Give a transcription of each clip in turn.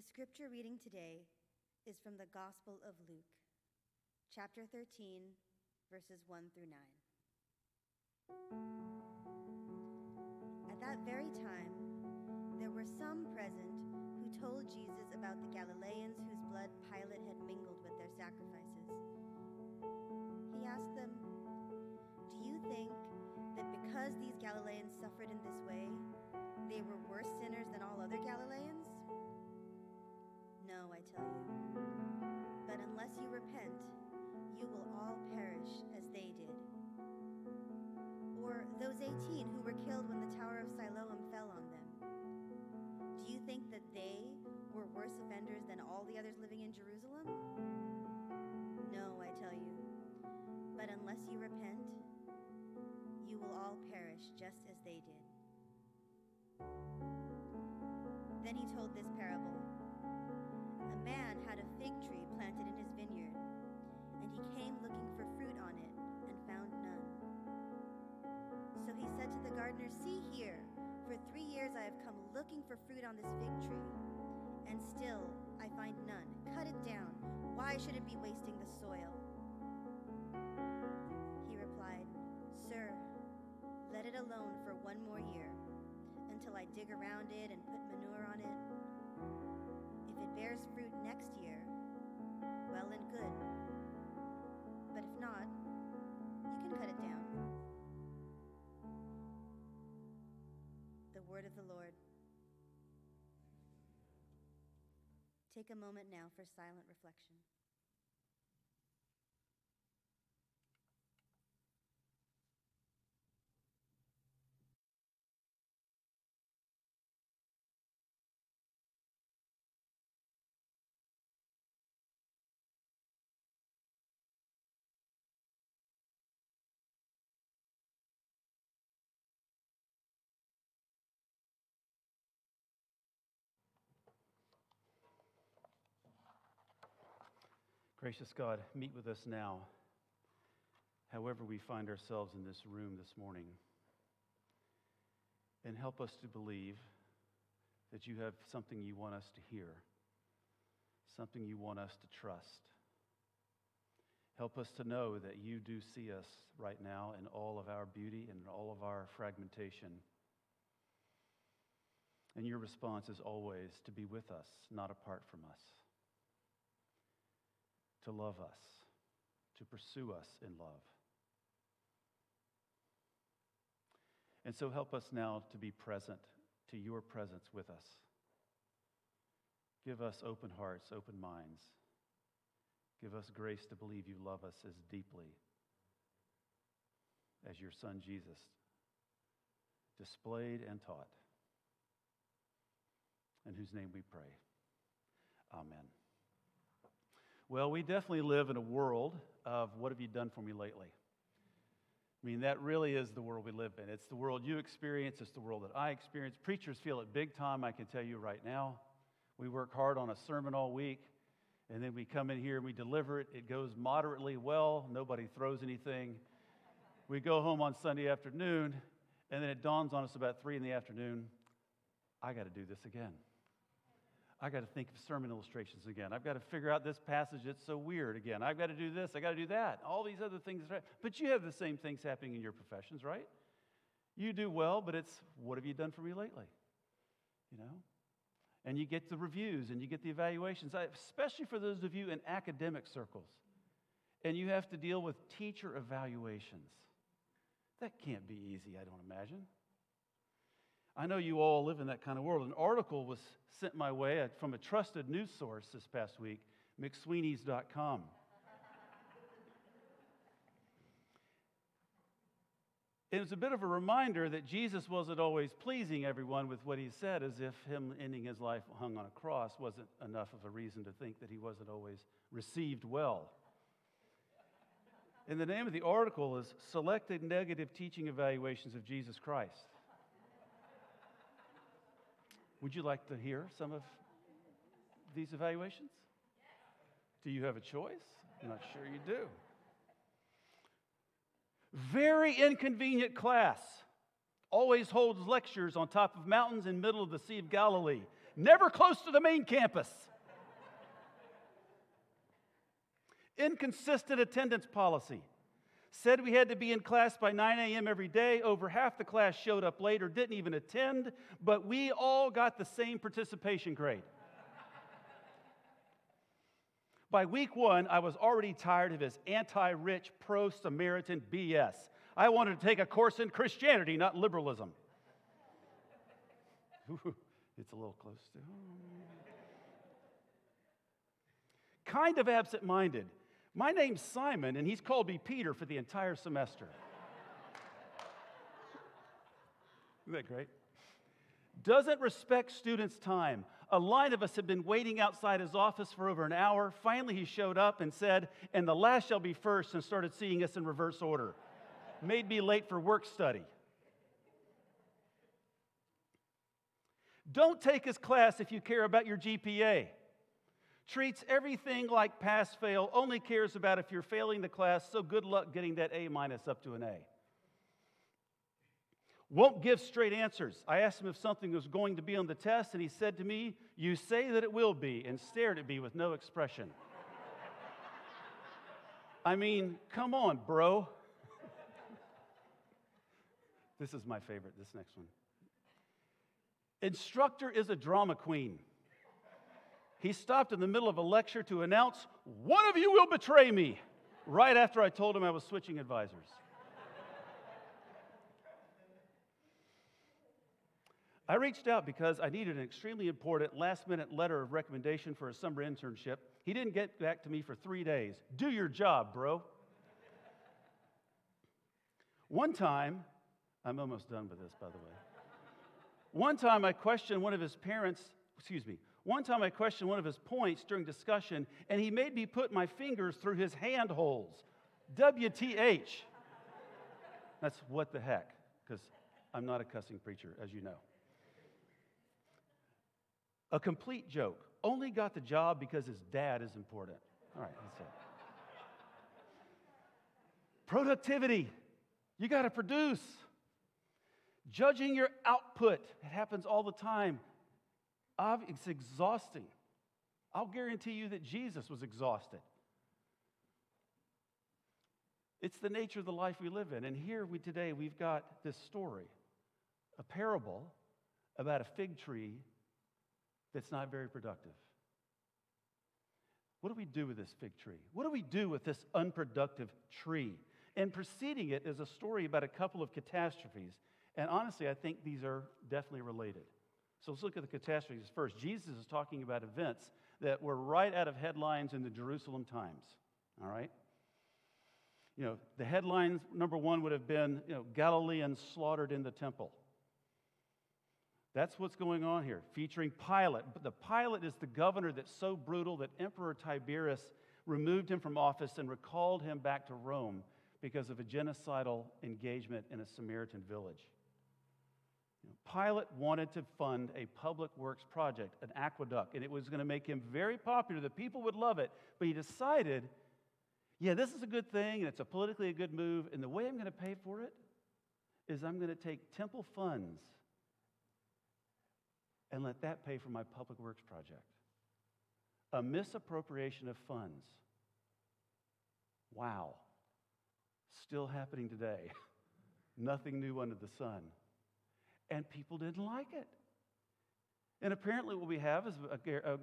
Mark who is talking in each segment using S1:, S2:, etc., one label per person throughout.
S1: The scripture reading today is from the Gospel of Luke, chapter 13, verses 1 through 9. At that very time, there were some present who told Jesus about the Galileans whose blood Pilate had mingled with their sacrifices. He asked them, Do you think that because these Galileans suffered in this way, they were worse sinners than all other Galileans? No, I tell you. But unless you repent, you will all perish as they did. Or those 18 who were killed when the Tower of Siloam fell on them. Do you think that they were worse offenders than all the others living in Jerusalem? No, I tell you. But unless you repent, you will all perish just as they did. Then he told this parable. Man had a fig tree planted in his vineyard, and he came looking for fruit on it and found none. So he said to the gardener, See here, for three years I have come looking for fruit on this fig tree, and still I find none. Cut it down. Why should it be wasting the soil? He replied, Sir, let it alone for one more year until I dig around it and put manure it bears fruit next year, well and good. But if not, you can cut it down. The word of the Lord. Take a moment now for silent reflection.
S2: Gracious God, meet with us now, however we find ourselves in this room this morning, and help us to believe that you have something you want us to hear, something you want us to trust. Help us to know that you do see us right now in all of our beauty and all of our fragmentation. And your response is always to be with us, not apart from us to love us, to pursue us in love. And so help us now to be present to your presence with us. Give us open hearts, open minds. Give us grace to believe you love us as deeply as your son Jesus displayed and taught. In whose name we pray. Amen. Well, we definitely live in a world of what have you done for me lately? I mean, that really is the world we live in. It's the world you experience, it's the world that I experience. Preachers feel it big time, I can tell you right now. We work hard on a sermon all week, and then we come in here and we deliver it. It goes moderately well, nobody throws anything. We go home on Sunday afternoon, and then it dawns on us about three in the afternoon I got to do this again. I got to think of sermon illustrations again. I've got to figure out this passage that's so weird again. I've got to do this. I got to do that. All these other things. But you have the same things happening in your professions, right? You do well, but it's what have you done for me lately? You know? And you get the reviews and you get the evaluations, especially for those of you in academic circles. And you have to deal with teacher evaluations. That can't be easy, I don't imagine. I know you all live in that kind of world. An article was sent my way uh, from a trusted news source this past week, McSweeney's.com. it was a bit of a reminder that Jesus wasn't always pleasing everyone with what he said, as if him ending his life hung on a cross wasn't enough of a reason to think that he wasn't always received well. And the name of the article is Selected Negative Teaching Evaluations of Jesus Christ. Would you like to hear some of these evaluations? Do you have a choice? I'm not sure you do. Very inconvenient class. Always holds lectures on top of mountains in middle of the Sea of Galilee. never close to the main campus. Inconsistent attendance policy. Said we had to be in class by 9 a.m. every day. Over half the class showed up late or didn't even attend, but we all got the same participation grade. By week one, I was already tired of his anti rich, pro Samaritan BS. I wanted to take a course in Christianity, not liberalism. it's a little close to. home. Kind of absent minded. My name's Simon, and he's called me Peter for the entire semester. Isn't that great? Doesn't respect students' time. A line of us had been waiting outside his office for over an hour. Finally, he showed up and said, And the last shall be first, and started seeing us in reverse order. Made me late for work study. Don't take his class if you care about your GPA. Treats everything like pass fail, only cares about if you're failing the class, so good luck getting that A minus up to an A. Won't give straight answers. I asked him if something was going to be on the test, and he said to me, You say that it will be, and stared at me with no expression. I mean, come on, bro. this is my favorite, this next one. Instructor is a drama queen. He stopped in the middle of a lecture to announce, One of you will betray me, right after I told him I was switching advisors. I reached out because I needed an extremely important last minute letter of recommendation for a summer internship. He didn't get back to me for three days. Do your job, bro. One time, I'm almost done with this, by the way. One time I questioned one of his parents, excuse me, one time I questioned one of his points during discussion, and he made me put my fingers through his hand holes. WTH. That's what the heck, because I'm not a cussing preacher, as you know. A complete joke. Only got the job because his dad is important. All right, that's it. Productivity. You got to produce. Judging your output. It happens all the time. It's exhausting. I'll guarantee you that Jesus was exhausted. It's the nature of the life we live in. And here we today we've got this story, a parable about a fig tree that's not very productive. What do we do with this fig tree? What do we do with this unproductive tree? And preceding it is a story about a couple of catastrophes. And honestly, I think these are definitely related. So let's look at the catastrophes first. Jesus is talking about events that were right out of headlines in the Jerusalem Times. All right? You know, the headlines, number one, would have been, you know, Galileans slaughtered in the temple. That's what's going on here, featuring Pilate. But the Pilate is the governor that's so brutal that Emperor Tiberius removed him from office and recalled him back to Rome because of a genocidal engagement in a Samaritan village. Pilate wanted to fund a public works project, an aqueduct, and it was going to make him very popular. The people would love it. But he decided, yeah, this is a good thing, and it's a politically a good move, and the way I'm going to pay for it is I'm going to take temple funds and let that pay for my public works project. A misappropriation of funds. Wow. Still happening today. Nothing new under the sun. And people didn't like it. And apparently, what we have is a,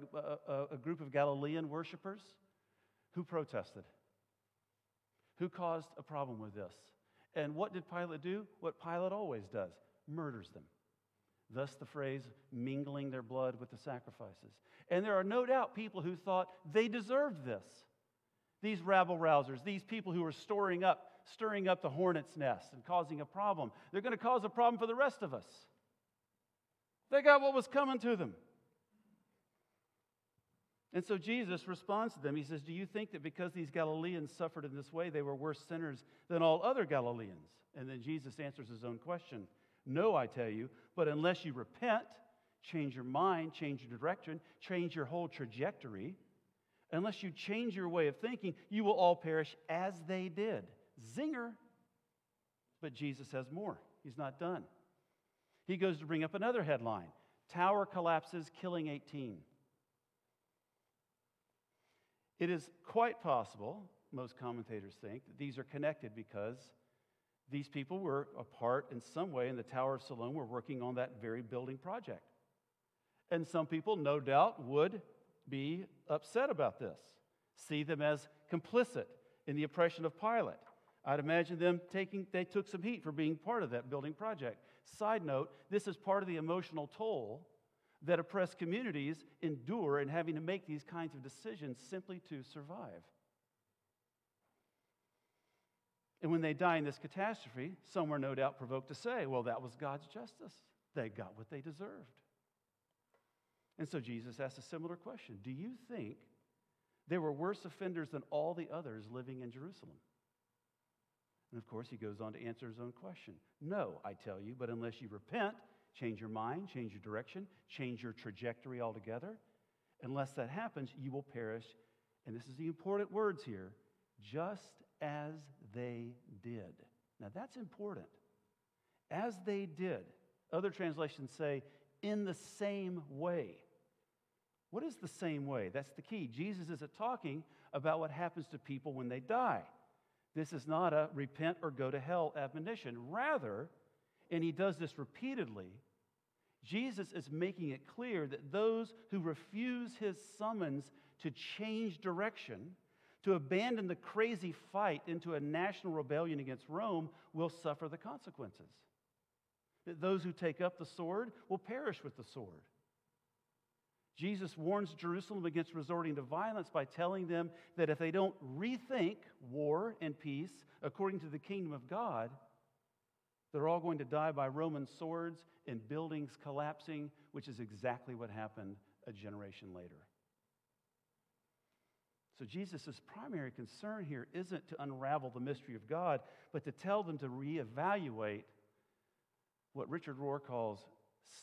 S2: a, a, group of Galilean worshipers who protested, who caused a problem with this. And what did Pilate do? What Pilate always does murders them. Thus, the phrase mingling their blood with the sacrifices. And there are no doubt people who thought they deserved this. These rabble rousers, these people who are storing up, stirring up the hornet's nest and causing a problem, they're going to cause a problem for the rest of us. They got what was coming to them. And so Jesus responds to them. He says, Do you think that because these Galileans suffered in this way, they were worse sinners than all other Galileans? And then Jesus answers his own question No, I tell you, but unless you repent, change your mind, change your direction, change your whole trajectory, unless you change your way of thinking, you will all perish as they did. Zinger. But Jesus has more. He's not done. He goes to bring up another headline Tower collapses, killing 18. It is quite possible, most commentators think, that these are connected because these people were a part in some way in the Tower of Siloam were working on that very building project. And some people, no doubt, would be upset about this, see them as complicit in the oppression of Pilate. I'd imagine them taking, they took some heat for being part of that building project. Side note, this is part of the emotional toll that oppressed communities endure in having to make these kinds of decisions simply to survive. And when they die in this catastrophe, some were no doubt provoked to say, well, that was God's justice. They got what they deserved. And so Jesus asked a similar question Do you think they were worse offenders than all the others living in Jerusalem? And of course, he goes on to answer his own question. No, I tell you, but unless you repent, change your mind, change your direction, change your trajectory altogether, unless that happens, you will perish. And this is the important words here just as they did. Now, that's important. As they did. Other translations say, in the same way. What is the same way? That's the key. Jesus isn't talking about what happens to people when they die. This is not a repent or go to hell admonition. Rather, and he does this repeatedly, Jesus is making it clear that those who refuse his summons to change direction, to abandon the crazy fight into a national rebellion against Rome, will suffer the consequences. That those who take up the sword will perish with the sword. Jesus warns Jerusalem against resorting to violence by telling them that if they don't rethink war and peace according to the kingdom of God, they're all going to die by Roman swords and buildings collapsing, which is exactly what happened a generation later. So, Jesus' primary concern here isn't to unravel the mystery of God, but to tell them to reevaluate what Richard Rohr calls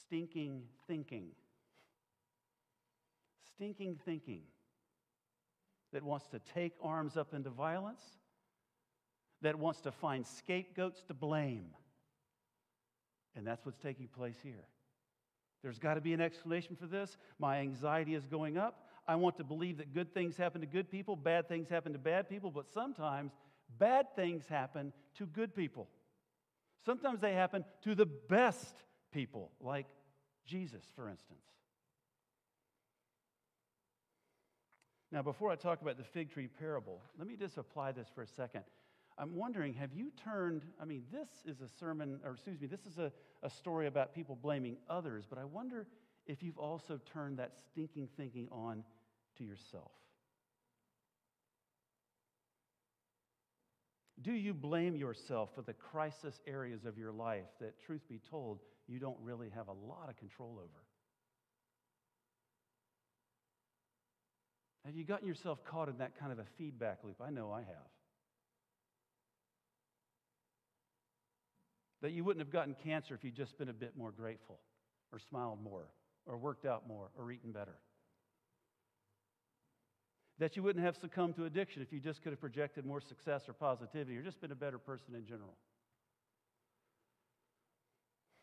S2: stinking thinking stinking thinking that wants to take arms up into violence, that wants to find scapegoats to blame. And that's what's taking place here. There's got to be an explanation for this. My anxiety is going up. I want to believe that good things happen to good people, bad things happen to bad people, but sometimes bad things happen to good people. Sometimes they happen to the best people, like Jesus, for instance. Now, before I talk about the fig tree parable, let me just apply this for a second. I'm wondering, have you turned, I mean, this is a sermon, or excuse me, this is a, a story about people blaming others, but I wonder if you've also turned that stinking thinking on to yourself. Do you blame yourself for the crisis areas of your life that, truth be told, you don't really have a lot of control over? Have you gotten yourself caught in that kind of a feedback loop? I know I have. That you wouldn't have gotten cancer if you'd just been a bit more grateful, or smiled more, or worked out more, or eaten better. That you wouldn't have succumbed to addiction if you just could have projected more success or positivity, or just been a better person in general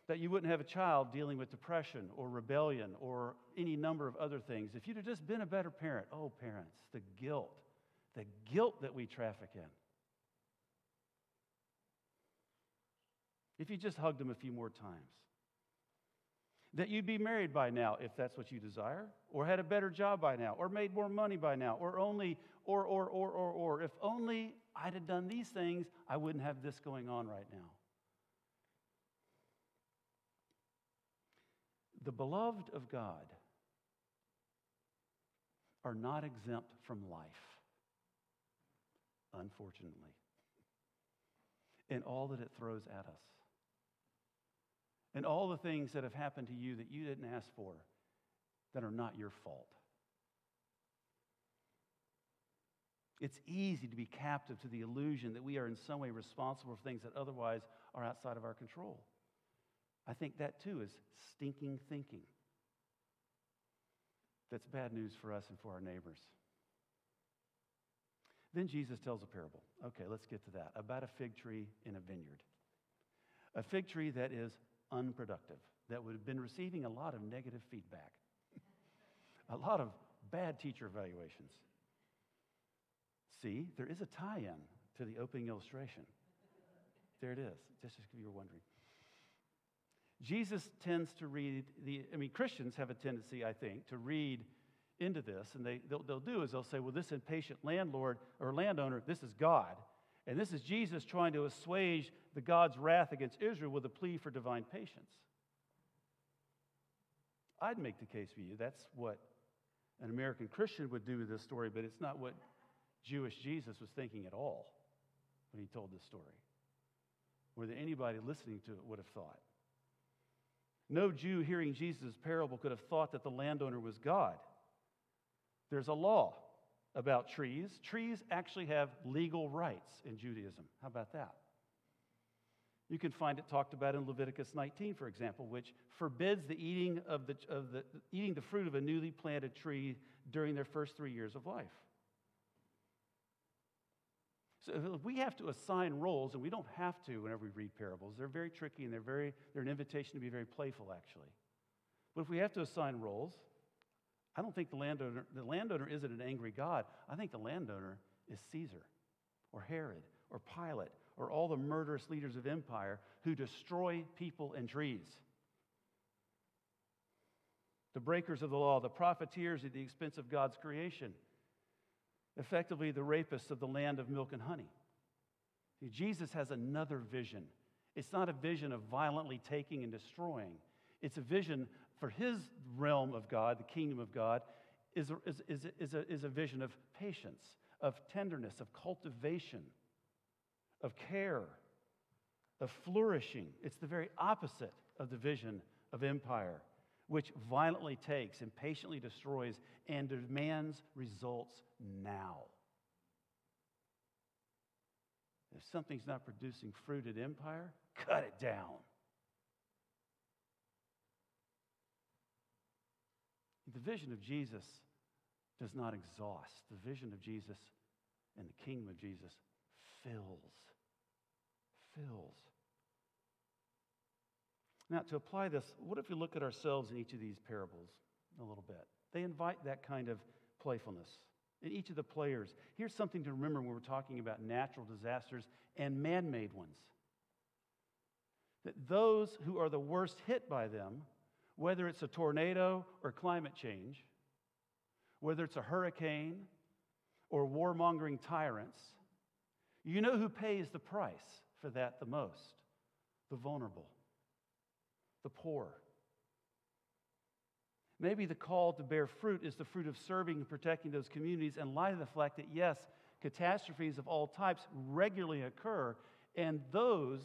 S2: that you wouldn't have a child dealing with depression or rebellion or any number of other things. If you'd have just been a better parent, oh, parents, the guilt, the guilt that we traffic in. If you just hugged them a few more times. That you'd be married by now, if that's what you desire, or had a better job by now, or made more money by now, or only, or, or, or, or, or. If only I'd have done these things, I wouldn't have this going on right now. The beloved of God are not exempt from life, unfortunately, and all that it throws at us. And all the things that have happened to you that you didn't ask for that are not your fault. It's easy to be captive to the illusion that we are in some way responsible for things that otherwise are outside of our control. I think that too is stinking thinking. That's bad news for us and for our neighbors. Then Jesus tells a parable. Okay, let's get to that. About a fig tree in a vineyard. A fig tree that is unproductive. that would have been receiving a lot of negative feedback, a lot of bad teacher evaluations. See, there is a tie in to the opening illustration. There it is, just if you were wondering. Jesus tends to read the, I mean, Christians have a tendency, I think, to read into this, and they, they'll, they'll do is they'll say, well, this impatient landlord or landowner, this is God. And this is Jesus trying to assuage the God's wrath against Israel with a plea for divine patience. I'd make the case for you. That's what an American Christian would do with this story, but it's not what Jewish Jesus was thinking at all when he told this story, or that anybody listening to it would have thought. No Jew hearing Jesus' parable could have thought that the landowner was God. There's a law about trees. Trees actually have legal rights in Judaism. How about that? You can find it talked about in Leviticus 19, for example, which forbids the eating of the, of the, eating the fruit of a newly planted tree during their first three years of life. So if we have to assign roles, and we don't have to whenever we read parables. They're very tricky and they're, very, they're an invitation to be very playful, actually. But if we have to assign roles, I don't think the landowner, the landowner isn't an angry God. I think the landowner is Caesar or Herod or Pilate or all the murderous leaders of empire who destroy people and trees. The breakers of the law, the profiteers at the expense of God's creation effectively the rapists of the land of milk and honey. See, Jesus has another vision. It's not a vision of violently taking and destroying, it's a vision for his realm of God, the kingdom of God, is a, is, is, is, a, is a vision of patience, of tenderness, of cultivation, of care, of flourishing. It's the very opposite of the vision of empire which violently takes and patiently destroys and demands results now. If something's not producing fruit at empire, cut it down. The vision of Jesus does not exhaust. The vision of Jesus and the kingdom of Jesus fills. Fills. Now, to apply this, what if we look at ourselves in each of these parables a little bit? They invite that kind of playfulness in each of the players. Here's something to remember when we're talking about natural disasters and man made ones that those who are the worst hit by them, whether it's a tornado or climate change, whether it's a hurricane or warmongering tyrants, you know who pays the price for that the most? The vulnerable the poor. Maybe the call to bear fruit is the fruit of serving and protecting those communities in light of the fact that, yes, catastrophes of all types regularly occur, and those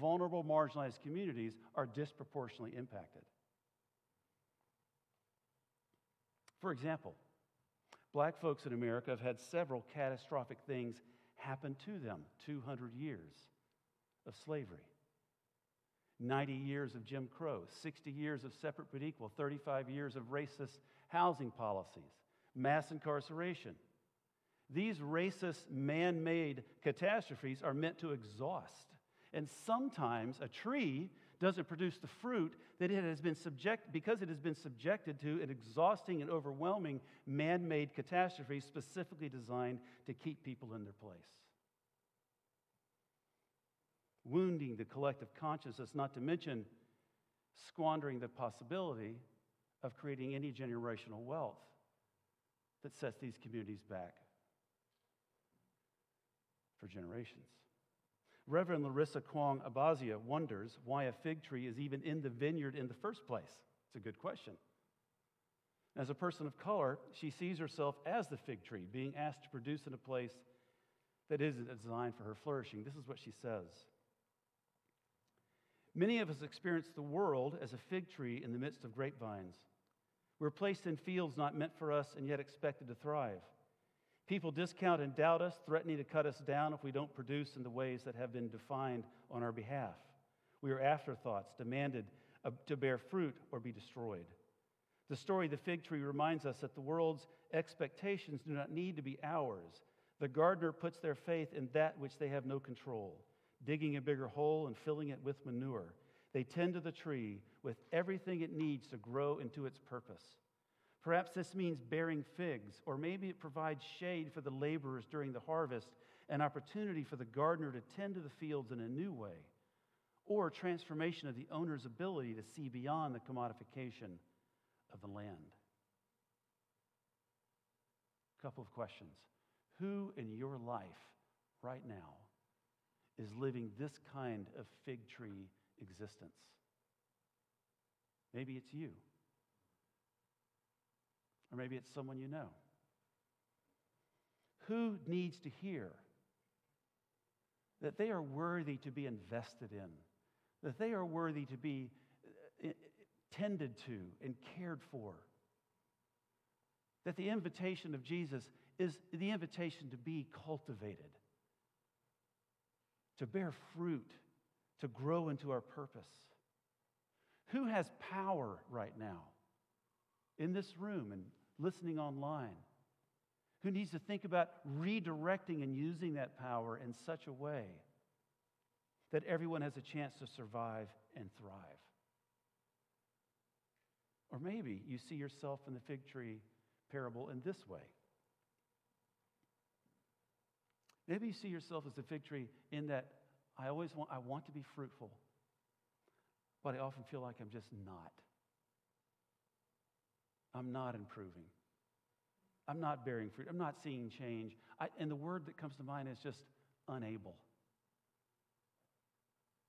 S2: vulnerable, marginalized communities are disproportionately impacted. For example, black folks in America have had several catastrophic things happen to them 200 years of slavery. 90 years of Jim Crow, 60 years of separate but equal, 35 years of racist housing policies, mass incarceration. These racist, man made catastrophes are meant to exhaust. And sometimes a tree doesn't produce the fruit that it has been subject because it has been subjected to an exhausting and overwhelming man-made catastrophe specifically designed to keep people in their place wounding the collective consciousness, not to mention squandering the possibility of creating any generational wealth that sets these communities back for generations. Reverend Larissa Kwong Abazia wonders why a fig tree is even in the vineyard in the first place. It's a good question. As a person of color, she sees herself as the fig tree, being asked to produce in a place that isn't designed for her flourishing. This is what she says. Many of us experience the world as a fig tree in the midst of grapevines. We're placed in fields not meant for us and yet expected to thrive. People discount and doubt us, threatening to cut us down if we don't produce in the ways that have been defined on our behalf. We are afterthoughts, demanded uh, to bear fruit or be destroyed. The story of the fig tree reminds us that the world's expectations do not need to be ours. The gardener puts their faith in that which they have no control digging a bigger hole and filling it with manure. They tend to the tree with everything it needs to grow into its purpose. Perhaps this means bearing figs, or maybe it provides shade for the laborers during the harvest, an opportunity for the gardener to tend to the fields in a new way, or transformation of the owner's ability to see beyond the commodification of the land. A couple of questions. Who in your life right now is living this kind of fig tree existence? Maybe it's you. Or maybe it's someone you know. Who needs to hear that they are worthy to be invested in, that they are worthy to be uh, tended to and cared for? That the invitation of Jesus is the invitation to be cultivated, to bear fruit, to grow into our purpose. Who has power right now in this room and listening online? Who needs to think about redirecting and using that power in such a way that everyone has a chance to survive and thrive? Or maybe you see yourself in the fig tree parable in this way. Maybe you see yourself as a fig tree in that I always want, I want to be fruitful, but I often feel like I'm just not. I'm not improving. I'm not bearing fruit. I'm not seeing change. I, and the word that comes to mind is just unable.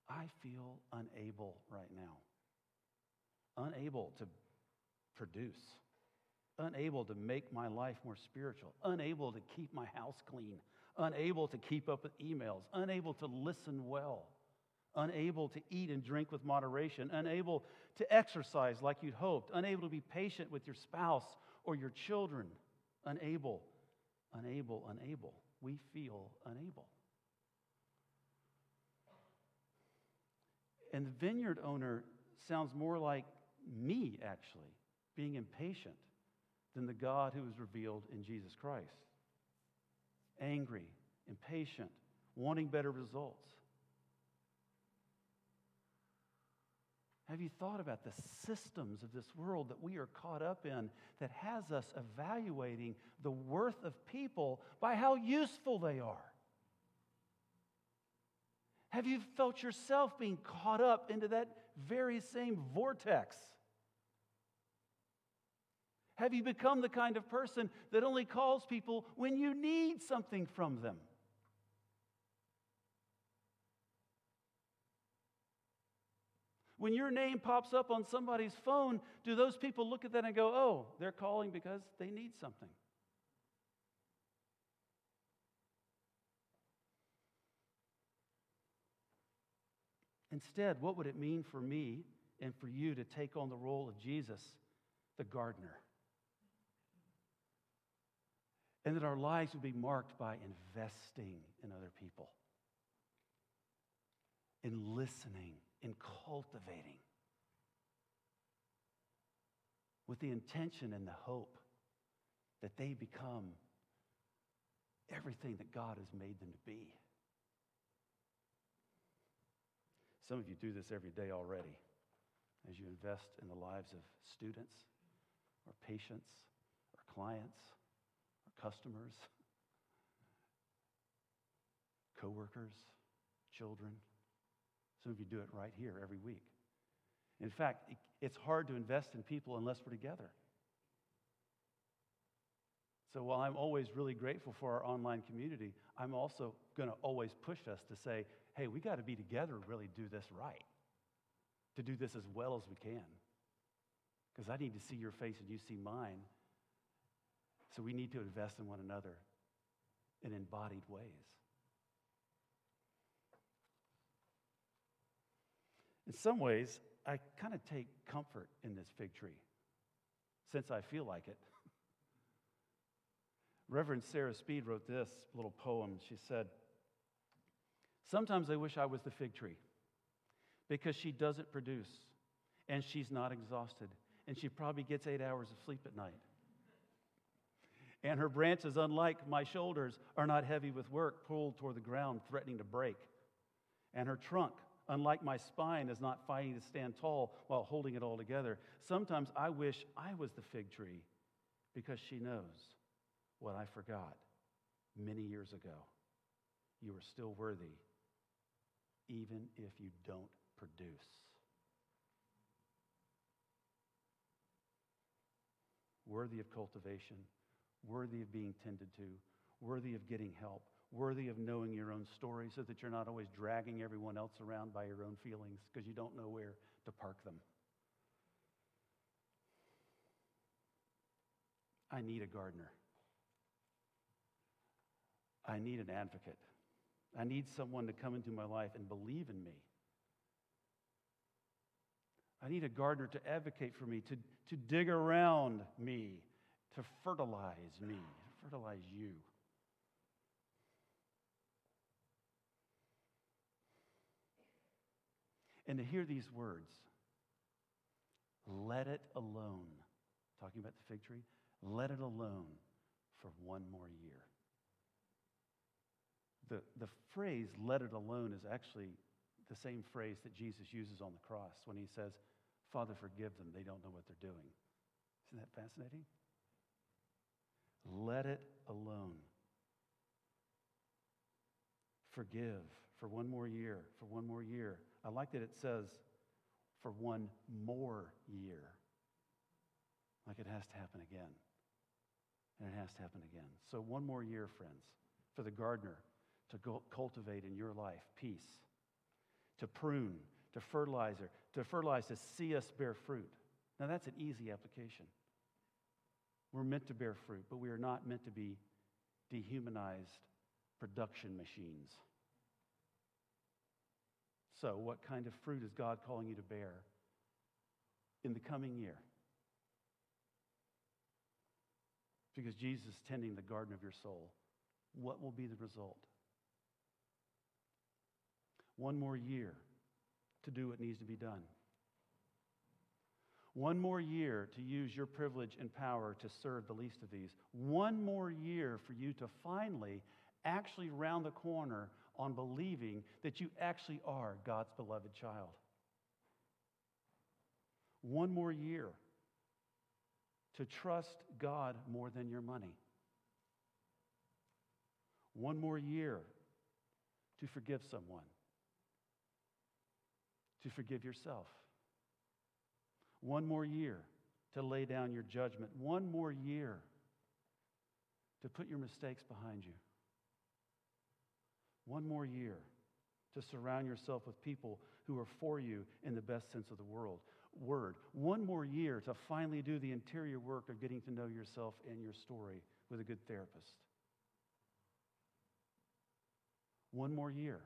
S2: I feel unable right now. Unable to produce. Unable to make my life more spiritual. Unable to keep my house clean unable to keep up with emails, unable to listen well, unable to eat and drink with moderation, unable to exercise like you'd hoped, unable to be patient with your spouse or your children, unable, unable, unable. We feel unable. And the vineyard owner sounds more like me, actually, being impatient than the God who is revealed in Jesus Christ angry, impatient, wanting better results. Have you thought about the systems of this world that we are caught up in that has us evaluating the worth of people by how useful they are? Have you felt yourself being caught up into that very same vortex? Have you become the kind of person that only calls people when you need something from them? When your name pops up on somebody's phone, do those people look at that and go, oh, they're calling because they need something? Instead, what would it mean for me and for you to take on the role of Jesus, the gardener? And that our lives would be marked by investing in other people, in listening, in cultivating, with the intention and the hope that they become everything that God has made them to be. Some of you do this every day already as you invest in the lives of students or patients or clients customers, coworkers, children. Some of you do it right here every week. In fact, it's hard to invest in people unless we're together. So while I'm always really grateful for our online community, I'm also going to always push us to say, hey, we got to be together to really do this right, to do this as well as we can. Because I need to see your face and you see mine so we need to invest in one another in embodied ways. In some ways, I kind of take comfort in this fig tree since I feel like it. Reverend Sarah Speed wrote this little poem. She said, Sometimes I wish I was the fig tree because she doesn't produce and she's not exhausted and she probably gets eight hours of sleep at night and her branches, unlike my shoulders, are not heavy with work, pulled toward the ground, threatening to break. And her trunk, unlike my spine, is not fighting to stand tall while holding it all together. Sometimes I wish I was the fig tree because she knows what I forgot many years ago. You are still worthy, even if you don't produce. Worthy of cultivation, worthy of being tended to, worthy of getting help, worthy of knowing your own story so that you're not always dragging everyone else around by your own feelings because you don't know where to park them. I need a gardener. I need an advocate. I need someone to come into my life and believe in me. I need a gardener to advocate for me, to, to dig around me, to fertilize me, to fertilize you. And to hear these words, let it alone, talking about the fig tree, let it alone for one more year. The, the phrase, let it alone, is actually the same phrase that Jesus uses on the cross when he says, Father, forgive them. They don't know what they're doing. Isn't that fascinating? Let it alone. Forgive for one more year, for one more year. I like that it says for one more year. Like it has to happen again. And it has to happen again. So, one more year, friends, for the gardener to cultivate in your life peace, to prune, to fertilizer, to fertilize, to see us bear fruit. Now, that's an easy application. We're meant to bear fruit, but we are not meant to be dehumanized production machines. So, what kind of fruit is God calling you to bear in the coming year? Because Jesus is tending the garden of your soul. What will be the result? One more year to do what needs to be done. One more year to use your privilege and power to serve the least of these. One more year for you to finally actually round the corner on believing that you actually are God's beloved child. One more year to trust God more than your money. One more year to forgive someone, to forgive yourself. One more year to lay down your judgment. One more year to put your mistakes behind you. One more year to surround yourself with people who are for you in the best sense of the world. Word. One more year to finally do the interior work of getting to know yourself and your story with a good therapist. One more year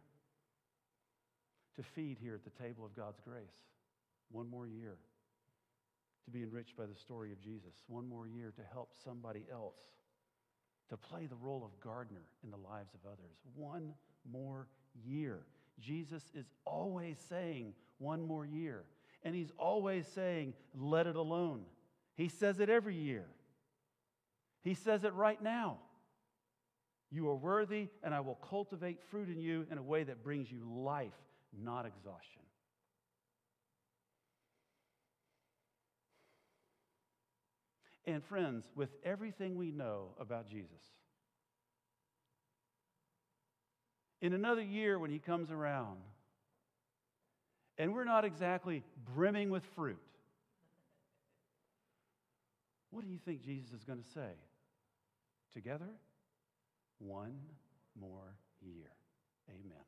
S2: to feed here at the table of God's grace. One more year to be enriched by the story of Jesus. One more year to help somebody else to play the role of gardener in the lives of others. One more year. Jesus is always saying, one more year. And he's always saying, let it alone. He says it every year. He says it right now. You are worthy, and I will cultivate fruit in you in a way that brings you life, not exhaustion. And friends, with everything we know about Jesus, in another year when he comes around, and we're not exactly brimming with fruit, what do you think Jesus is going to say? Together, one more year. Amen.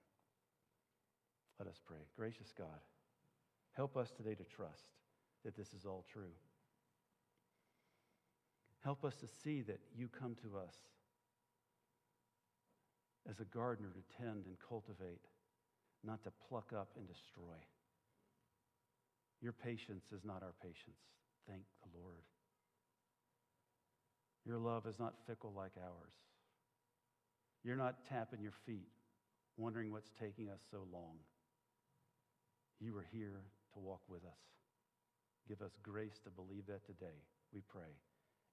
S2: Let us pray. Gracious God, help us today to trust that this is all true. Help us to see that you come to us as a gardener to tend and cultivate, not to pluck up and destroy. Your patience is not our patience. Thank the Lord. Your love is not fickle like ours. You're not tapping your feet, wondering what's taking us so long. You are here to walk with us. Give us grace to believe that today, we pray.